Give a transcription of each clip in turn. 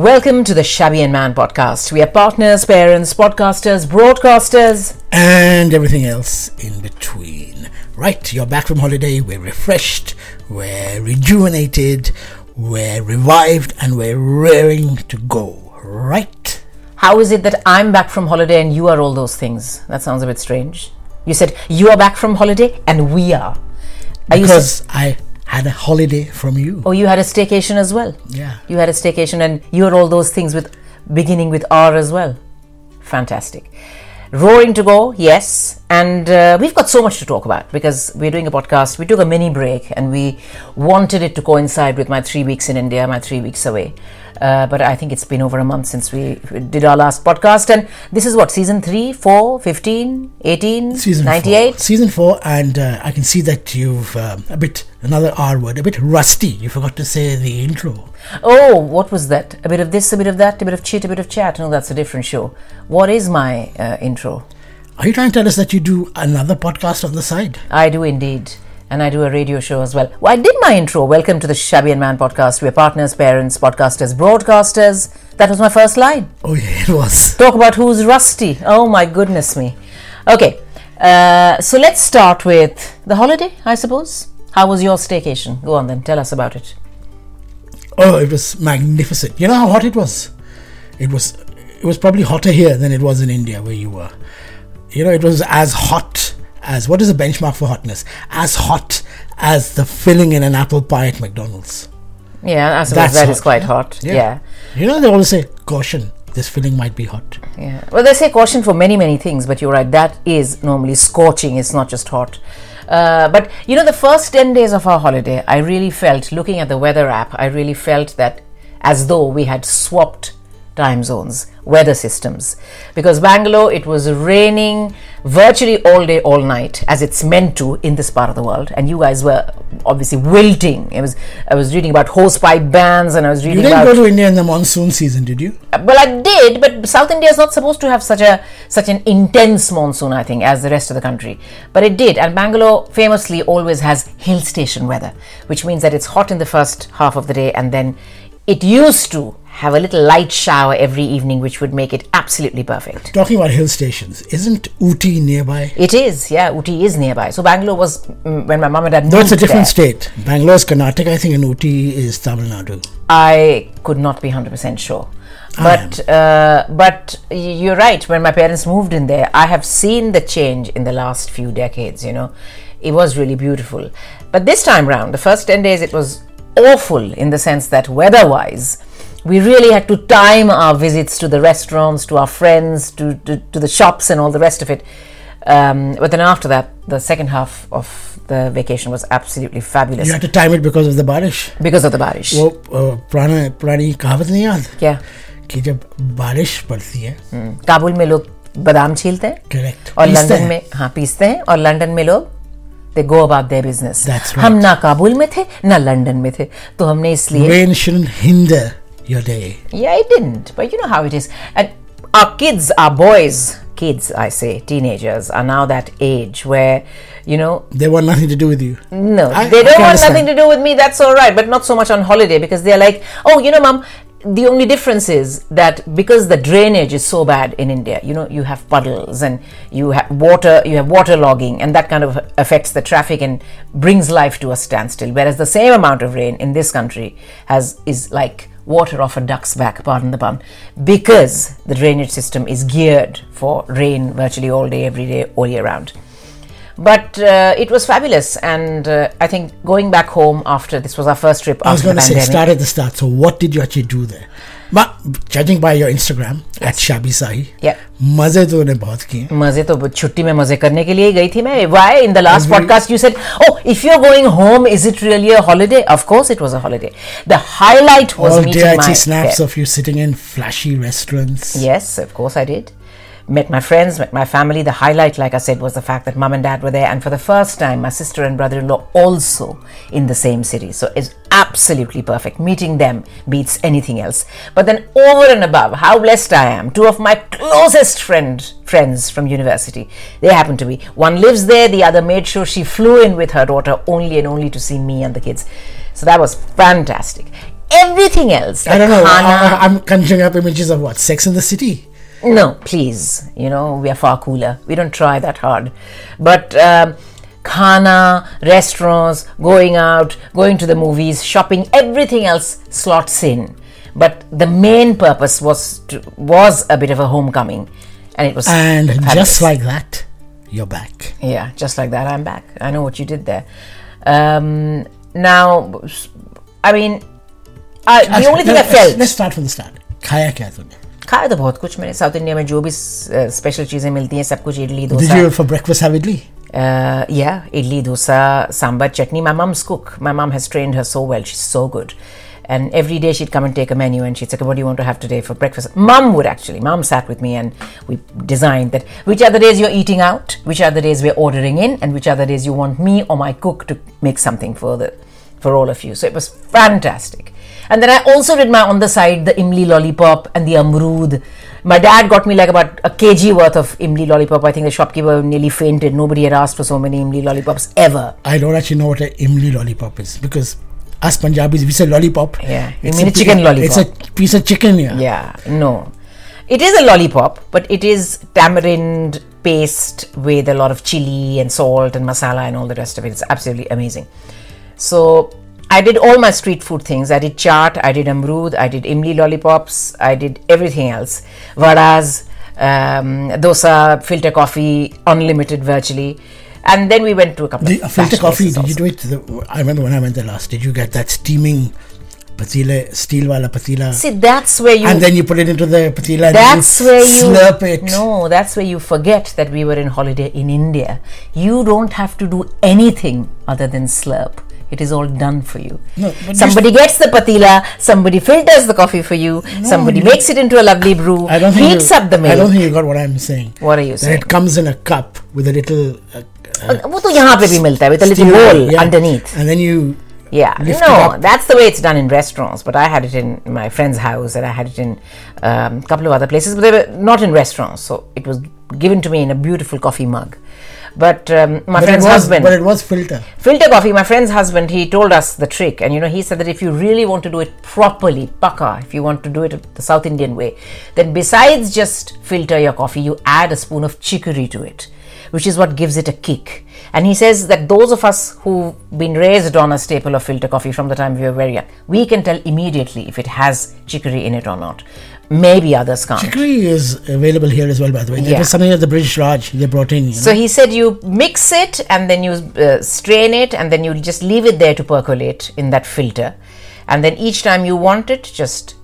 Welcome to the Shabby and Man podcast. We are partners, parents, podcasters, broadcasters. and everything else in between. Right, you're back from holiday, we're refreshed, we're rejuvenated, we're revived, and we're raring to go. Right? How is it that I'm back from holiday and you are all those things? That sounds a bit strange. You said you are back from holiday and we are. Are you Because I had a holiday from you. Oh, you had a staycation as well. Yeah. You had a staycation and you're all those things with beginning with R as well. Fantastic. Roaring to go, yes. And uh, we've got so much to talk about because we're doing a podcast. We took a mini break and we wanted it to coincide with my three weeks in India, my three weeks away. Uh, but I think it's been over a month since we did our last podcast. And this is what, season 3, 4, 15, 18, Season 98? four. Season four, and uh, I can see that you've um, a bit, another R word, a bit rusty. You forgot to say the intro. Oh, what was that? A bit of this, a bit of that, a bit of chit, a bit of chat. No, that's a different show. What is my uh, intro? Are you trying to tell us that you do another podcast on the side? I do indeed. And I do a radio show as well. Well, I did my intro. Welcome to the Shabby and Man podcast. We're partners, parents, podcasters, broadcasters. That was my first line. Oh, yeah, it was. Talk about who's rusty. Oh my goodness me. Okay, uh, so let's start with the holiday, I suppose. How was your staycation? Go on then, tell us about it. Oh, it was magnificent. You know how hot it was? It was it was probably hotter here than it was in India where you were. You know, it was as hot as what is the benchmark for hotness? As hot as the filling in an apple pie at McDonald's. Yeah, I suppose that is hot, quite hot. yeah. You know, they always say, caution, this filling might be hot. Yeah. Well, they say caution for many, many things, but you're right. That is normally scorching. It's not just hot. Uh, but you know, the first 10 days of our holiday, I really felt, looking at the weather app, I really felt that as though we had swapped time zones, weather systems. Because Bangalore, it was raining virtually all day, all night, as it's meant to in this part of the world. And you guys were obviously wilting. It was. I was reading about hosepipe bans, and I was reading. You didn't about. go to India in the monsoon season, did you? Uh, well, I did, but South India is not supposed to have such a such an intense monsoon, I think, as the rest of the country. But it did, and Bangalore famously always has hill station weather, which means that it's hot in the first half of the day, and then it used to have a little light shower every evening, which would make it absolutely perfect. Talking about hill stations, isn't Ooty nearby? It is, yeah. Ooty is nearby, so Bangalore was mm, when my mom and dad moved No, it's a different there, state. is Karnataka, I think, and Ooty is Tamil Nadu. I could not be hundred percent sure. But uh, but you're right. When my parents moved in there, I have seen the change in the last few decades. You know, it was really beautiful. But this time round, the first ten days, it was awful in the sense that weather-wise, we really had to time our visits to the restaurants, to our friends, to to, to the shops, and all the rest of it. Um, but then after that, the second half of the vacation was absolutely fabulous You had to time it because of the barish. because of the barish. वो अ, पुराना पुरानी कहावत नहीं याद क्या कि जब बारिश पड़ती है काबुल में लोग बादाम छीलते हैं करेक्ट और लंदन में हाँ पीसते हैं और लंदन में लोग दे go about their business That's right. हम ना काबुल में थे ना लंदन में थे तो हमने इसलिए rain shouldn't hinder your day yeah it didn't but you know how it is and our kids our boys kids i say teenagers are now that age where you know they want nothing to do with you No, I- they don't want understand. nothing to do with me. That's all right, but not so much on holiday because they're like, oh, you know, mom. The only difference is that because the drainage is so bad in India, you know, you have puddles and you have water, you have water logging, and that kind of affects the traffic and brings life to a standstill. Whereas the same amount of rain in this country has is like water off a duck's back, pardon the pun, because the drainage system is geared for rain virtually all day, every day, all year round. But uh, it was fabulous, and uh, I think going back home after this was our first trip I was going to say start at the start. So what did you actually do there but judging by your Instagram at Shabby Sahi Yeah. मजे तो उन्हें बहुत किए मजे तो छुट्टी में मजे करने के लिए ही गई थी मैं why in the last Every- podcast you said oh if you're going home is it really a holiday of course it was a holiday the highlight was all meeting day I my see snaps yeah. of you sitting in flashy restaurants Met my friends, met my family. The highlight, like I said, was the fact that mum and dad were there, and for the first time, my sister and brother in law also in the same city. So it's absolutely perfect. Meeting them beats anything else. But then, over and above, how blessed I am. Two of my closest friend, friends from university, they happen to be. One lives there, the other made sure she flew in with her daughter only and only to see me and the kids. So that was fantastic. everything else. I don't know. khana- I, am conjuring up images of what? Sex in the City. No, please. You know, we are far cooler. We don't try that hard. But um, khana, restaurants, going out, going to the movies, shopping, everything else slots in. But the main purpose was to, was a bit of a homecoming, and it was and fabulous. just like that, you're back. Yeah, just like that, I'm back. I know what you did there. Um, now, I mean, the only thing no, I felt. Let's start from the start. Kaya kya tune? खाया तो बहुत कुछ मैंने south India में जो भी special चीजें मिलती हैं सब कुछ idli Did dosa you for breakfast have idli? Uh, yeah, idli, dosa, sambar, chutney. My mom's cook. My mom has trained her so well. She's so good. And every day she'd come and take a menu and she'd say, "Okay, What do you want to have today for breakfast? Mom would actually. Mom sat with me and we designed that which are the days you're eating out, which are the days we're ordering in, and which are the days you want me or my cook to make something for the for all of you. So it was fantastic. And then I also did my on the side the imli lollipop and the amrood. My dad got me like about a kg worth of imli lollipop. I think the shopkeeper nearly fainted. Nobody had asked for so many imli lollipops ever. I don't actually know what an imli lollipop is because us Punjabis we say lollipop. Yeah, you it's mean a chicken pi- lollipop. It's a piece of chicken. Yeah. Yeah, no. It is a lollipop, but it is tamarind paste with a lot of chili and salt and masala and all the rest of it. It's absolutely amazing. So I did all my street food things. I did chaat, I did amrood, I did imli lollipops, I did everything else. Vadas, um, dosa, filter coffee, unlimited virtually. And then we went to a couple The of filter coffee. Did you do it? The, I remember when I went there last. Did you get that steaming patila, steel wala patila, See, that's where you and then you put it into the patila? That's where you slurp it. No, that's where you forget that we were in holiday in India. You don't have to do anything other than slurp. It is all done for you. No, but somebody gets the patila, somebody filters the coffee for you, somebody you- makes it into a lovely brew, I don't think heats you, up the I don't milk. think you got what I'm saying. What are you That saying? it comes in a cup with a little uh, वो तो यहाँ पे भी मिलता है with a little steel bowl yeah. underneath. and then you Yeah, lift it no, up. that's the way it's done in restaurants. But I had it in my friend's house, and I had it in a um, couple of other places, but they were not in restaurants. So it was given to me in a beautiful coffee mug. But um, my but friend's was, husband, but it was filter. filter coffee. My friend's husband, he told us the trick, and you know, he said that if you really want to do it properly, paka, if you want to do it the South Indian way, then besides just filter your coffee, you add a spoon of chicory to it, which is what gives it a kick. And he says that those of us who've been raised on a staple of filter coffee from the time we were very young, we can tell immediately if it has chicory in it or not. Maybe others can't. Chicory is available here as well, by the way. That Yeah. was something that the British Raj they brought in. You know? So he said you mix it and then you uh, strain it and then you just leave it there to percolate in that filter. And then each time you want it, just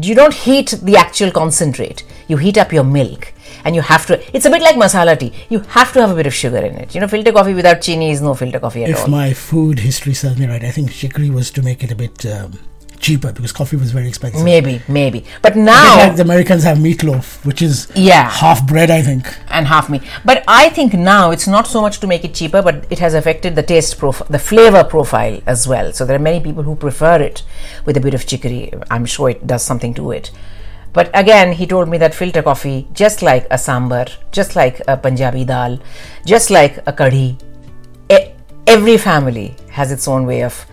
you don't heat the actual concentrate. You heat up your milk and you have to. It's a bit like masala tea. You have to have a bit of sugar in it. You know, filter coffee without chini is no filter coffee at if all. my food history serves me right, I think chicory was to make it a bit um, cheaper because coffee was very expensive. maybe, maybe. But now like the Americans have meatloaf, which is Yeah. half bread, I think. and half meat. But I think now it's not so much to make it cheaper, but it has affected the taste profile, the flavor profile as well. So there are many people who prefer it with a bit of chicory. I'm sure it does something to it. But again, he told me that filter coffee, just like a sambar, just like a Punjabi dal, just like a kadhi, every family has its own way of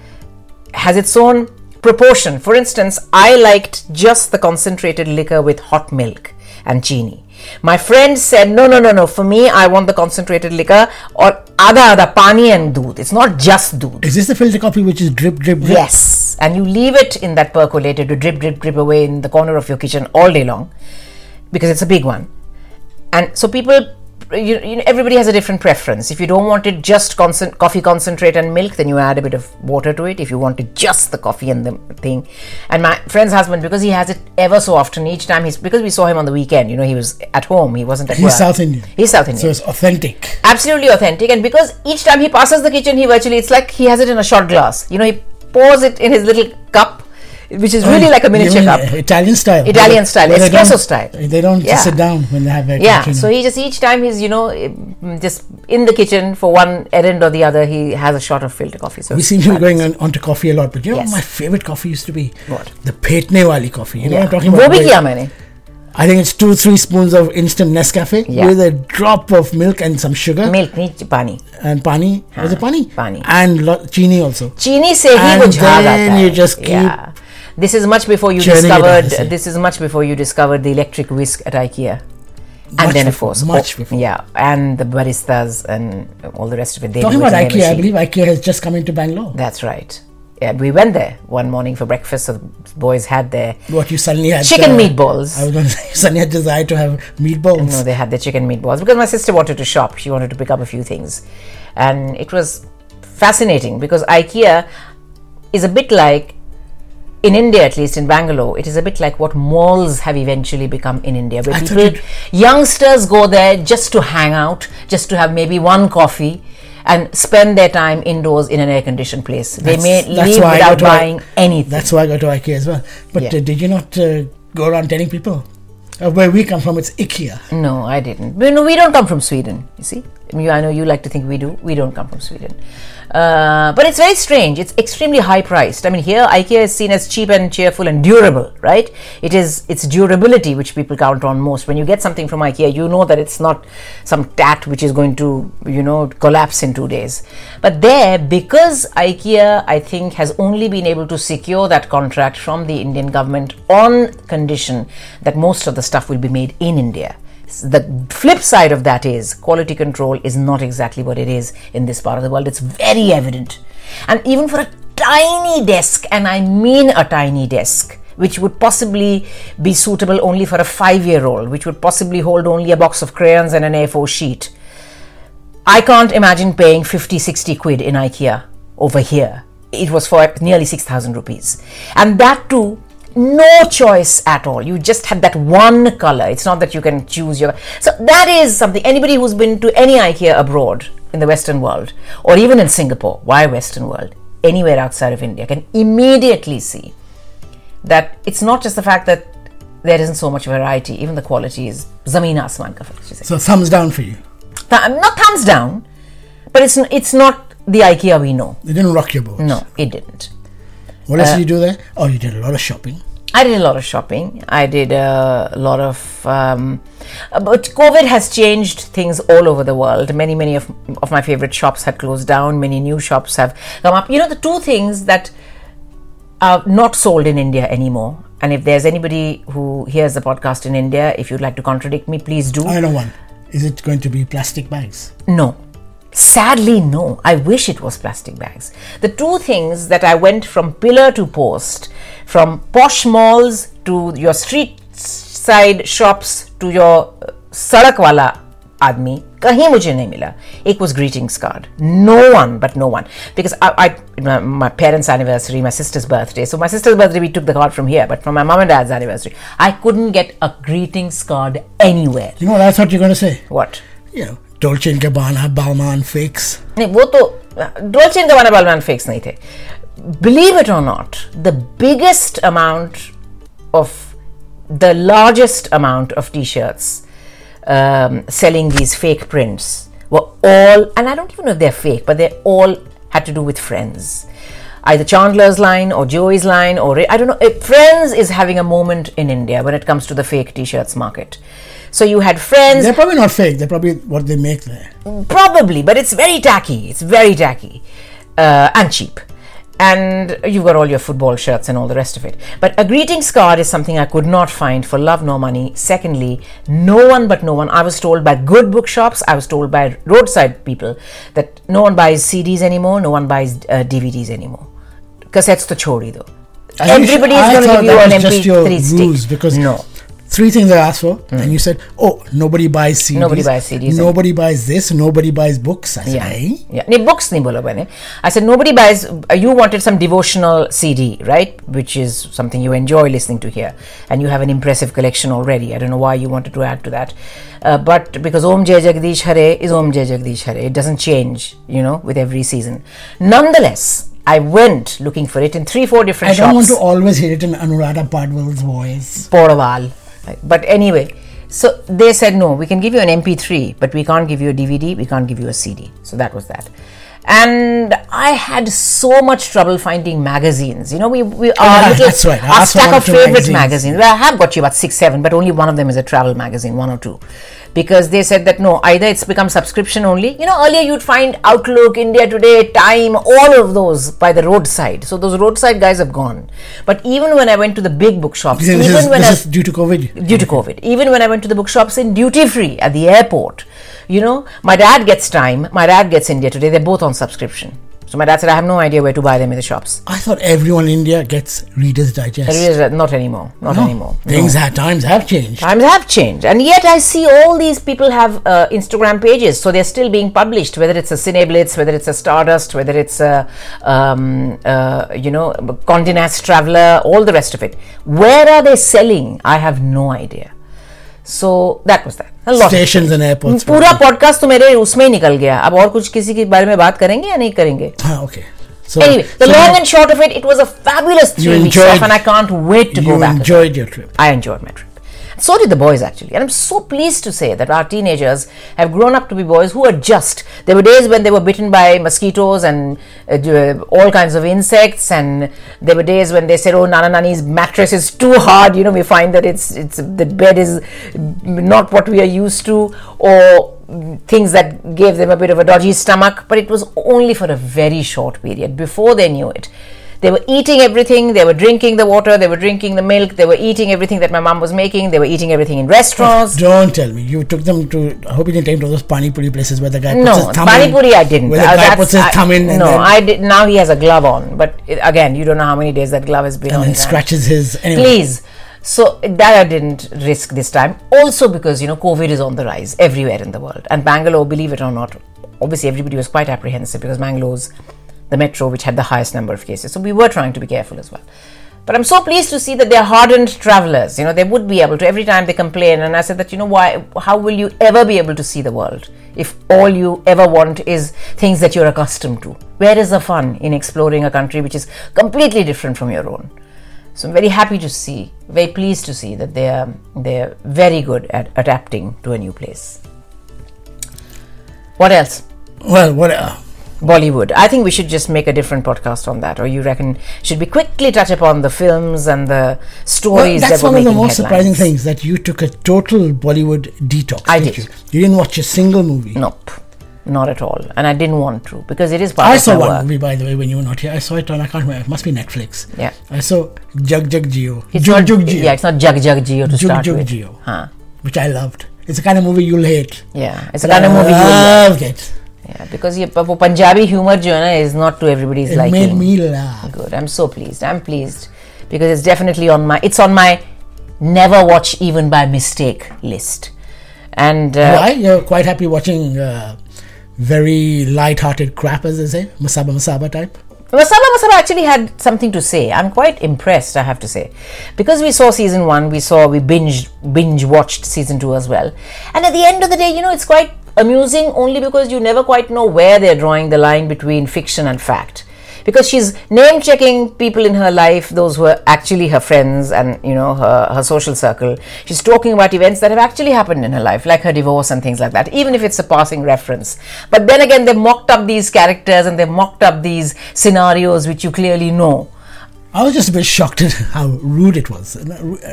has its own proportion. For instance, I liked just the concentrated liquor with hot milk and chini. My friend said, no, no, no, no. For me, I want the concentrated liquor or ada ada pani and doodh. It's not just doodh. Is this the filter coffee which is drip, drip, drip? Yes, and you leave it in that percolator to drip, drip, drip away in the corner of your kitchen all day long because it's a big one. And so people, you, you know, everybody has a different preference. If you don't want it just concent- coffee concentrate and milk, then you add a bit of water to it. If you want it just the coffee and the thing, and my friend's husband, because he has it ever so often, each time he's because we saw him on the weekend. You know, he was at home. He wasn't at He's work. South Indian. He's South Indian So it's authentic. absolutely authentic and because each time he passes the kitchen he virtually it's like he has it in a shot glass you know he pours it in his little cup which is really oh, like a miniature cup. Italian style. Italian style, well, espresso style. They don't yeah. sit down when they have a Yeah, cappuccino. so he just each time he's you know mm, just in the kitchen for one errand or the other, he has a shot of filter coffee. So we seem to be going on, on, to coffee a lot, but you know yes. my favorite coffee used to be what? the petne wali coffee. You know yeah. what I'm talking about? Wo. I think it's two, three spoons of instant Nescafe yeah. with a drop of milk and some sugar. Milk, pani. And pani. Haan, was it pani? Pani. And lo- chini also. Chini se hi And then you just keep yeah. This is much before you Churning discovered. This is much before you discovered the electric whisk at IKEA. Much and then, of course, much oh, before. yeah, and the baristas and all the rest of it. They Talking about their IKEA, I believe IKEA has just come into Bangalore. That's right. Yeah, we went there one morning for breakfast. So the boys had their What you suddenly had chicken uh, meatballs. I was going to say, suddenly had desire to have meatballs. No, they had the chicken meatballs because my sister wanted to shop. She wanted to pick up a few things, and it was fascinating because IKEA is a bit like in India, at least in Bangalore, it is a bit like what malls have eventually become in India, where I people, youngsters go there just to hang out, just to have maybe one coffee. And spend their time indoors in an air-conditioned place. They may that's leave why I go without to I- buying anything. That's why I go to IKEA as well. But Yeah. uh, did you not uh, go around telling people? Uh, where we come from, it's IKEA. No, I didn't. But we don't come from Sweden. You see, I, know you like to think we do. We don't come from Sweden. Uh, but it's very strange. It's extremely high priced. I mean, here IKEA is seen as cheap and cheerful and durable, right? It is its durability which people count on most. When you get something from IKEA, you know that it's not some tat which is going to, you know, collapse in two days. But there, because IKEA, I think, has only been able to secure that contract from the Indian government on condition that most of the stuff will be made in India the flip side of that is quality control is not exactly what it is in this part of the world. It's very evident. And even for a tiny desk, and I mean a tiny desk, which would possibly be suitable only for a five year old, which would possibly hold only a box of crayons and an A4 sheet. I can't imagine paying 50, 60 quid in IKEA over here. It was for nearly 6,000 rupees. And that too, no choice at all. You just had that one color. It's not that you can choose your. So that is something. Anybody who's been to any IKEA abroad in the Western world, or even in Singapore, why Western world, anywhere outside of India, can immediately see that it's not just the fact that there isn't so much variety, even the quality is zameen asman ka fark, she said. So thumbs down for you. Th- not thumbs down, but it's it's not the IKEA we know. It didn't rock your boat. No, it didn't. What else uh, did you do there? Oh, you did a lot of shopping. I did a lot of shopping. I did a lot of, um, but COVID has changed things all over the world. Many, many of of my favorite shops had closed down. Many new shops have come up. You know, the two things that are not sold in India anymore. And if there's anybody who hears the podcast in India, if you'd like to contradict me, please do. I know one. Is it going to be plastic bags? No. Sadly, no. I wish it was plastic bags. The two things that I went from pillar to post, from posh malls to your street side shops to your uh, sadak wala आदमी कहीं मुझे नहीं मिला एक was greetings card no one but no one because I, I my, my parents anniversary my sister's birthday so my sister's birthday we took the card from here but from my mom and dad's anniversary I couldn't get a greetings card anywhere You know what I thought you were going to say? what You know, Dolce & Gabbana, Balmain fakes. नहीं वो तो डोल्चे and गबाना बालमैन fakes नहीं थे believe it और not the biggest amount of the largest amount of t-shirts um, selling these fake prints were all and i don't even know if they're fake but they all had to do with friends either chandler's line or joey's line or i don't know eh, friends is having a moment in india when it comes to the fake t-shirts market so you had friends They're probably not fake. They're probably what they make there. Probably, but it's very tacky. It's very tacky uh, and cheap. And you've got all your football shirts and all the rest of it. But a greetings card is something I could not find for love nor money. Secondly, no one but no one. I was told by good bookshops, I was told by roadside people that no one buys CDs anymore, no one buys uh, DVDs anymore. Cassettes to chori though. I Everybody is going to give you an was just your MP3 stick. because no three things I asked for, mm. and you said, "Oh, nobody buys CDs. Nobody buys CDs. Eh? Nobody and... buys this. Nobody buys books." I said, yeah. "Hey, yeah, nee, books nahi bola. I said nobody buys. Uh, you wanted some devotional CD, right? Which is something you enjoy listening to here, and you have an impressive collection already. I don't know why you wanted to add to that, uh, but because Om Jai Jagdish Hare is Om Jai Jagdish Hare, it doesn't change, you know, with every season. Nonetheless. I went looking for it in three, four different shops. I don't want to always hear it in Anuradha Padwal's voice. Paudwal. But anyway, so they said no, we can give you an MP3, but we can't give you a DVD, we can't give you a CD. So that was that. And I had so much trouble finding magazines. You know, we, we our Yeah, little right. Our stack of favorite magazines. magazines. Well, I have got you about six, seven, but only one of them is a travel magazine, one or two. Because they said that no, either it's become subscription only. You know, earlier you'd find Outlook, India Today, Time, all of those by the roadside. So those roadside guys have gone. But even when I went to the big bookshops, This, even is, when I due to COVID. due to COVID. Even when I went to the bookshops in duty free at the airport, you know, my dad gets Time, my dad gets India Today. They're both on subscription. So my dad said, I have no idea where to buy them in the shops. I thought everyone in India gets Reader's Digest. Uh, Not anymore. Not No, anymore. Things have times have changed. Times have changed, and yet I see all these people have uh, Instagram pages, so they're still being published. Whether it's a Cineblitz, whether it's a Stardust, whether it's a um, uh, you know Condé Nast Traveler, all the rest of it. Where are they selling? I have no idea. So that was that and Stations पूरा podcast तो मेरे उसमें ही निकल गया अब और कुछ किसी के बारे में बात करेंगे या नहीं करेंगे हाँ okay So, Anyway, the so long and short of it, it was a fabulous three weeks enjoyed- off, and I can't wait to go back. You enjoyed your trip. I enjoyed my trip. So did the boys actually. And I'm so pleased to say that our teenagers have grown up to be boys who adjust. There were days when they were bitten by mosquitoes and uh, all kinds of insects, and there were days when they said, "Oh, Nana Nani's mattress is too hard." You know, we find that it's it's the bed is not what we are used to, or things that gave them a bit of a dodgy stomach. But it was only for a very short period. Before they knew it, they were eating everything, they were drinking the water, they were drinking the milk, they were eating everything that my mom was making, they were eating everything in restaurants. Don't tell me. You took them to. I hope you didn't take them to those pani puri places where the guy puts No, his thumb Pani in. Puri I didn't. Where the Uh, guy puts his I- thumb in. No, I did. Now he has a glove on, but it, again, you don't know how many days that glove has been and on. scratches his. Anyway. Please. So that I didn't risk this time. Also because you know COVID is on the rise everywhere in the world, and Bangalore, believe it or not, obviously everybody was quite apprehensive because Bangalore's the metro which had the highest number of cases. So we were trying to be careful as well. But I'm so pleased to see that they're hardened travelers. You know, they would be able to every time they complain. And I said that, you know, why? How will you ever be able to see the world if all you ever want is things that you're accustomed to? Where is the fun in exploring a country which is completely different from your own? So I'm very happy to see, very pleased to see that they are they're very good at adapting to a new place. What else? Well, what? Uh, Bollywood. I think we should just make a different podcast on that. Or you reckon should we quickly touch upon the films and the well, stories that's that were one of the most surprising things that you took a total Bollywood detox. I didn't did. You? you didn't watch a single movie. Nope, not at all. And I didn't want to because it is part I of saw one work. movie by the way when you were not here. I saw it on I can't remember. It must be Netflix. Yeah. I saw Jug Jug Geo. It's Jug not, Jug Geo. yeah, it's not Jug Jug Geo to Jug start Jug with. Geo. Huh. Which I loved. It's the kind of movie you'll hate. Yeah, it's a kind of movie you will loved it. Yeah, because ये वो Punjabi humor जो है ना is not to everybody's It liking. made me laugh. Good. I'm so pleased. I'm pleased because it's definitely on my. It's on my never watch even by mistake list. And uh, Why? You're quite happy watching uh, very light-hearted crap, as they say, masaba masaba type. Masala Masala actually had something to say. I'm quite impressed, I have to say, because we saw season one, we saw we binge binge watched season two as well, and at the end of the day, you know, it's quite amusing only because you never quite know where they're drawing the line between fiction and fact. Because she's name checking people in her life, those who are actually her friends and you know her, her social circle. She's talking about events that have actually happened in her life, like her divorce and things like that, even if it's a passing reference. But then again, they've mocked up these characters and they've mocked up these scenarios which you clearly know. I was just a bit shocked at how rude it was.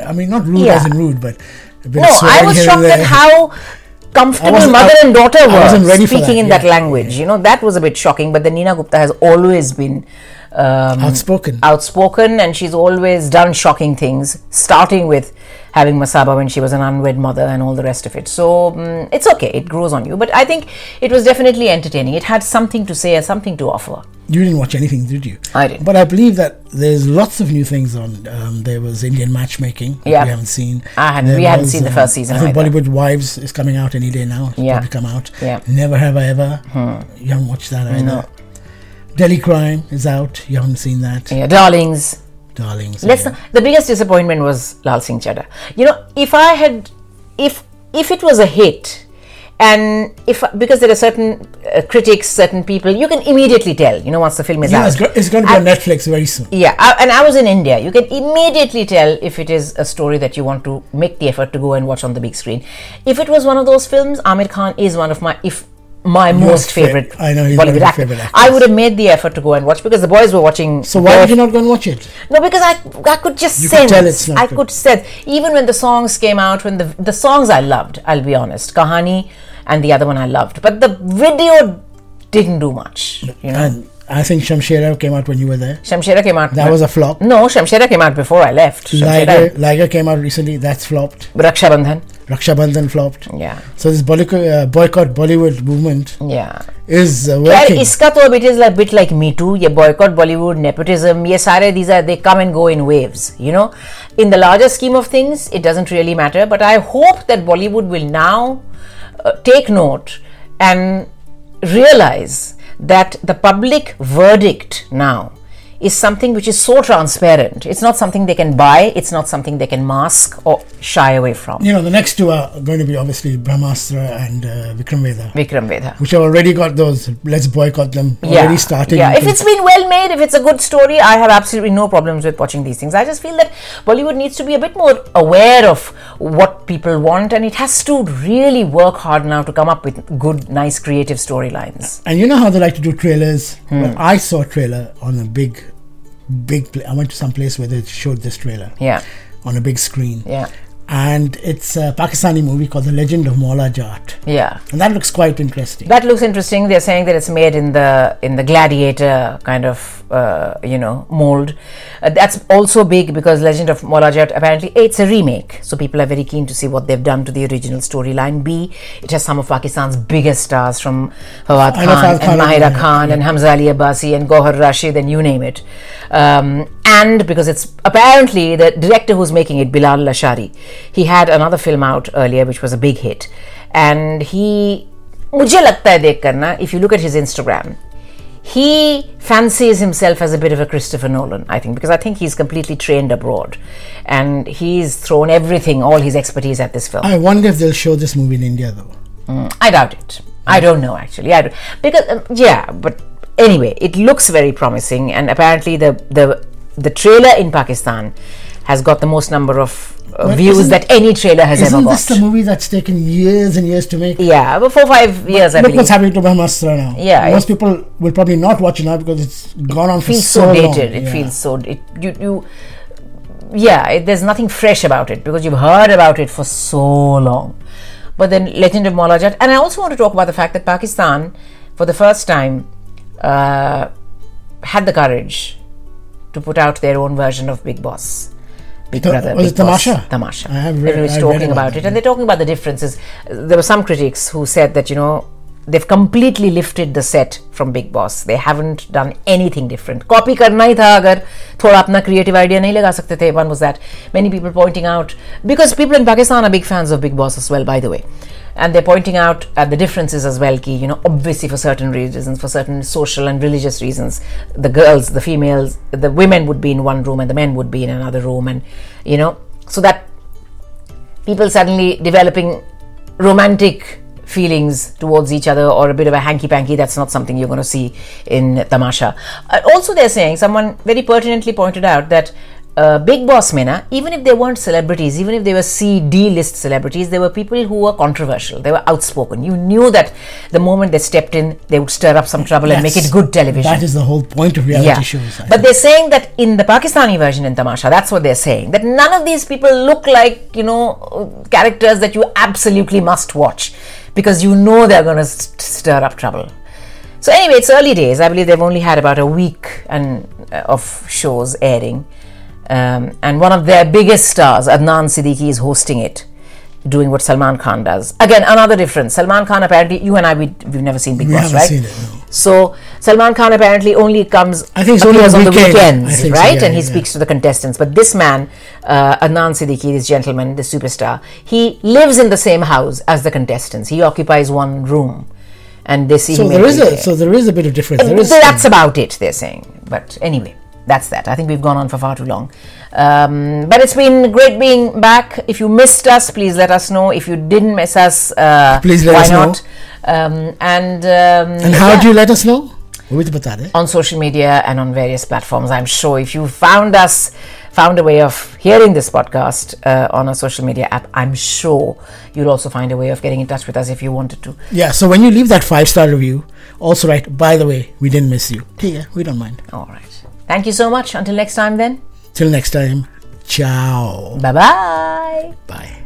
I mean, not rude Yeah. as in rude, but a bit No, I was shocked at how comfortable mother I- and daughter were wasn't ready for speaking that, in that yeah. language. You know, that was a bit shocking. But then Neena Gupta has always been um, outspoken. outspoken and she's always done shocking things, starting with having Masaba when she was an unwed mother and all the rest of it. So mm, it's okay, it grows on you. But I think it was definitely entertaining. It had something to say and something to offer. You didn't watch anything, did you? I didn't. But I believe that there's lots of new things on. Um, there was Indian matchmaking Yeah. we haven't seen. I hadn't- we hadn't was, seen the um, first season I think either. Bollywood Wives is coming out any day now. It's Yeah. probably come out. Yeah. Hmm. Never Have I Ever. You haven't watched that either. No. Delhi Crime is out. You haven't seen that. Yeah, darlings. Darlings. Let's not, the biggest disappointment was Lal Singh Chadha. You know, if I had, if if it was a hit, and if because there are certain uh, critics, certain people, you can immediately tell. You know, once the film is Yeah, out. it's, it's going to be on Netflix very soon. Yeah, I, and I was in India. You can immediately tell if it is a story that you want to make the effort to go and watch on the big screen. If it was one of those films, Aamir Khan is one of my if my most fa- favorite I know, Bollywood actor. favorite I would have made the effort to go and watch because the boys were watching. So why did you not go and watch it? No, because I I could just You could sense. not I good. could sense even when the songs came out. When the the songs I loved, I'll be honest, Kahani and the other one I loved, but the video didn't do much. You know, And I think Shamshera came out when you were there. Shamshera came out. That was a flop. no. Shamshera came out before I left. Liger, Liger came out recently. That's flopped. Raksha Bandhan. Raksha Bandhan flopped. Yeah, So this boycott, uh, boycott Bollywood movement yeah. is uh, यार working. इसका तो अब it is like bit like Me Too, ये boycott Bollywood, nepotism, ये सारे these are they come and go in waves, you know. In the larger scheme of things, it doesn't really matter. But I hope that Bollywood will now uh, take note and realize that the public verdict now is something which is so transparent. It's not something they can buy. It's not something they can mask or shy away from. You know, the next two are going to be obviously Brahmastra and uh, Vikram Vedha, Vikram Vedha. which have already got those. Let's boycott them. yeah, Already starting. Yeah, if it's been well made, if it's a good story, I have absolutely no problems with watching these things. I just feel that Bollywood needs to be a bit more aware of what people want, and it has to really work hard now to come up with good, nice, creative storylines. And you know how they like to do trailers? Hmm. Well, I saw a trailer on a big, big. Pla- I went to some place where they showed this trailer Yeah, on a big screen. yeah, And it's a Pakistani movie called The Legend of Maula Jatt. yeah. And that looks quite interesting. That looks interesting. They're saying that it's made in the in the gladiator kind of uh, you know mold. Uh, that's also big because Legend of Maula apparently A, it's a remake, so people are very keen to see what they've done to the original storyline. B, it has some of Pakistan's biggest stars from Fawad Khan, Khan, and Mahira Khan, and Hamza Ali Abbasi and Gohar Rashid and you name it. Um, and because it's apparently the director who's making it, Bilal Lashari, he had another film out earlier which was a big hit, and he मुझे लगता है देख करना if you look at his Instagram he fancies himself as a bit of a Christopher Nolan, I think, because I think he's completely trained abroad and he's thrown everything, all his expertise at this film. I wonder if they'll show this movie in India though. I doubt it. I don't know actually. I don't, because um, yeah, but anyway, it looks very promising, and apparently the the the trailer in Pakistan has got the most number of uh, views that any trailer has ever Isn't got. this the movie that's taken years and years to make? yeah, about four five years I Look believe. what's happening to Brahmastra now. Yeah, Most people will probably not watch it now because it's gone on for so long. It feels so, so, long. dated. It Yeah. feels so. It you you. Yeah, it, there's nothing fresh about it because you've heard about it for so long. But then Legend of Maula Jatt, and I also want to talk about the fact that Pakistan, for the first time, uh, had the courage to put out their own version of Bigg Boss. Big Brother. Was it Tamasha? Tamasha. I have read, Everybody's talking about, about it, and they're talking about the differences. There were some critics who said that you know they've completely lifted the set from Bigg Boss. They haven't done anything different. Copy करना ही था अगर थोड़ा अपना creative idea नहीं लगा सकते थे. One was that many people pointing out because people in Pakistan are big fans of Bigg Boss as well, by the way. And they're pointing out at the differences as well. Ki, you know, obviously for certain reasons, for certain social and religious reasons, the girls, the females, the women would be in one room and the men would be in another room, and you know, so that people suddenly developing romantic feelings towards each other or a bit of a hanky panky that's not something you're going to see in tamasha uh, also they're saying someone very pertinently pointed out that uh, Bigg Boss Mena, even if they weren't celebrities, even if they were C, D list celebrities, they were people who were controversial. They were outspoken. You knew that the moment they stepped in, they would stir up some trouble and make it good television That is the whole point of reality shows. I but think. they're saying that in the Pakistani version in Tamasha, that's what they're saying. That none of these people look like, you know, characters that you absolutely must watch because you know they're going to st- stir up trouble. So anyway, it's early days. I believe they've only had about a week and uh, of shows airing, um, and one of their biggest stars, Adnan Siddiqui, is hosting it, doing what Salman Khan does. Again, another difference. Salman Khan apparently, you and I, we, we've never seen Big we Boss, right? seen it. No. So Salman Khan apparently only comes. I think it's only appears on the weekend. Weekends, think so, right? yeah, and he yeah. speaks to the contestants. But this man, uh, Adnan Siddiqui, this gentleman, this superstar, he lives in the same house as the contestants. He occupies one room, and they see So him. there is a so there is a bit of difference. There is That's about it. They're saying. But anyway that's that. I think we've gone on for far too long. Um, but it's been great being back. If you missed us, please let us know. If you didn't miss us, uh, please let why us not? know. Um, and um, and how yeah. do you let us know? Eh? On social media and on various platforms. I'm sure if you found us, found a way of hearing this podcast uh, on a social media app, I'm sure you'll also find a way of getting in touch with us if you wanted to. Yeah, so when you leave that five star review, also write, by the way, we didn't miss you. Yeah, we don't mind. All right. Thank you so much. Until next time, then. Till next time. Ciao. Bye-bye. Bye.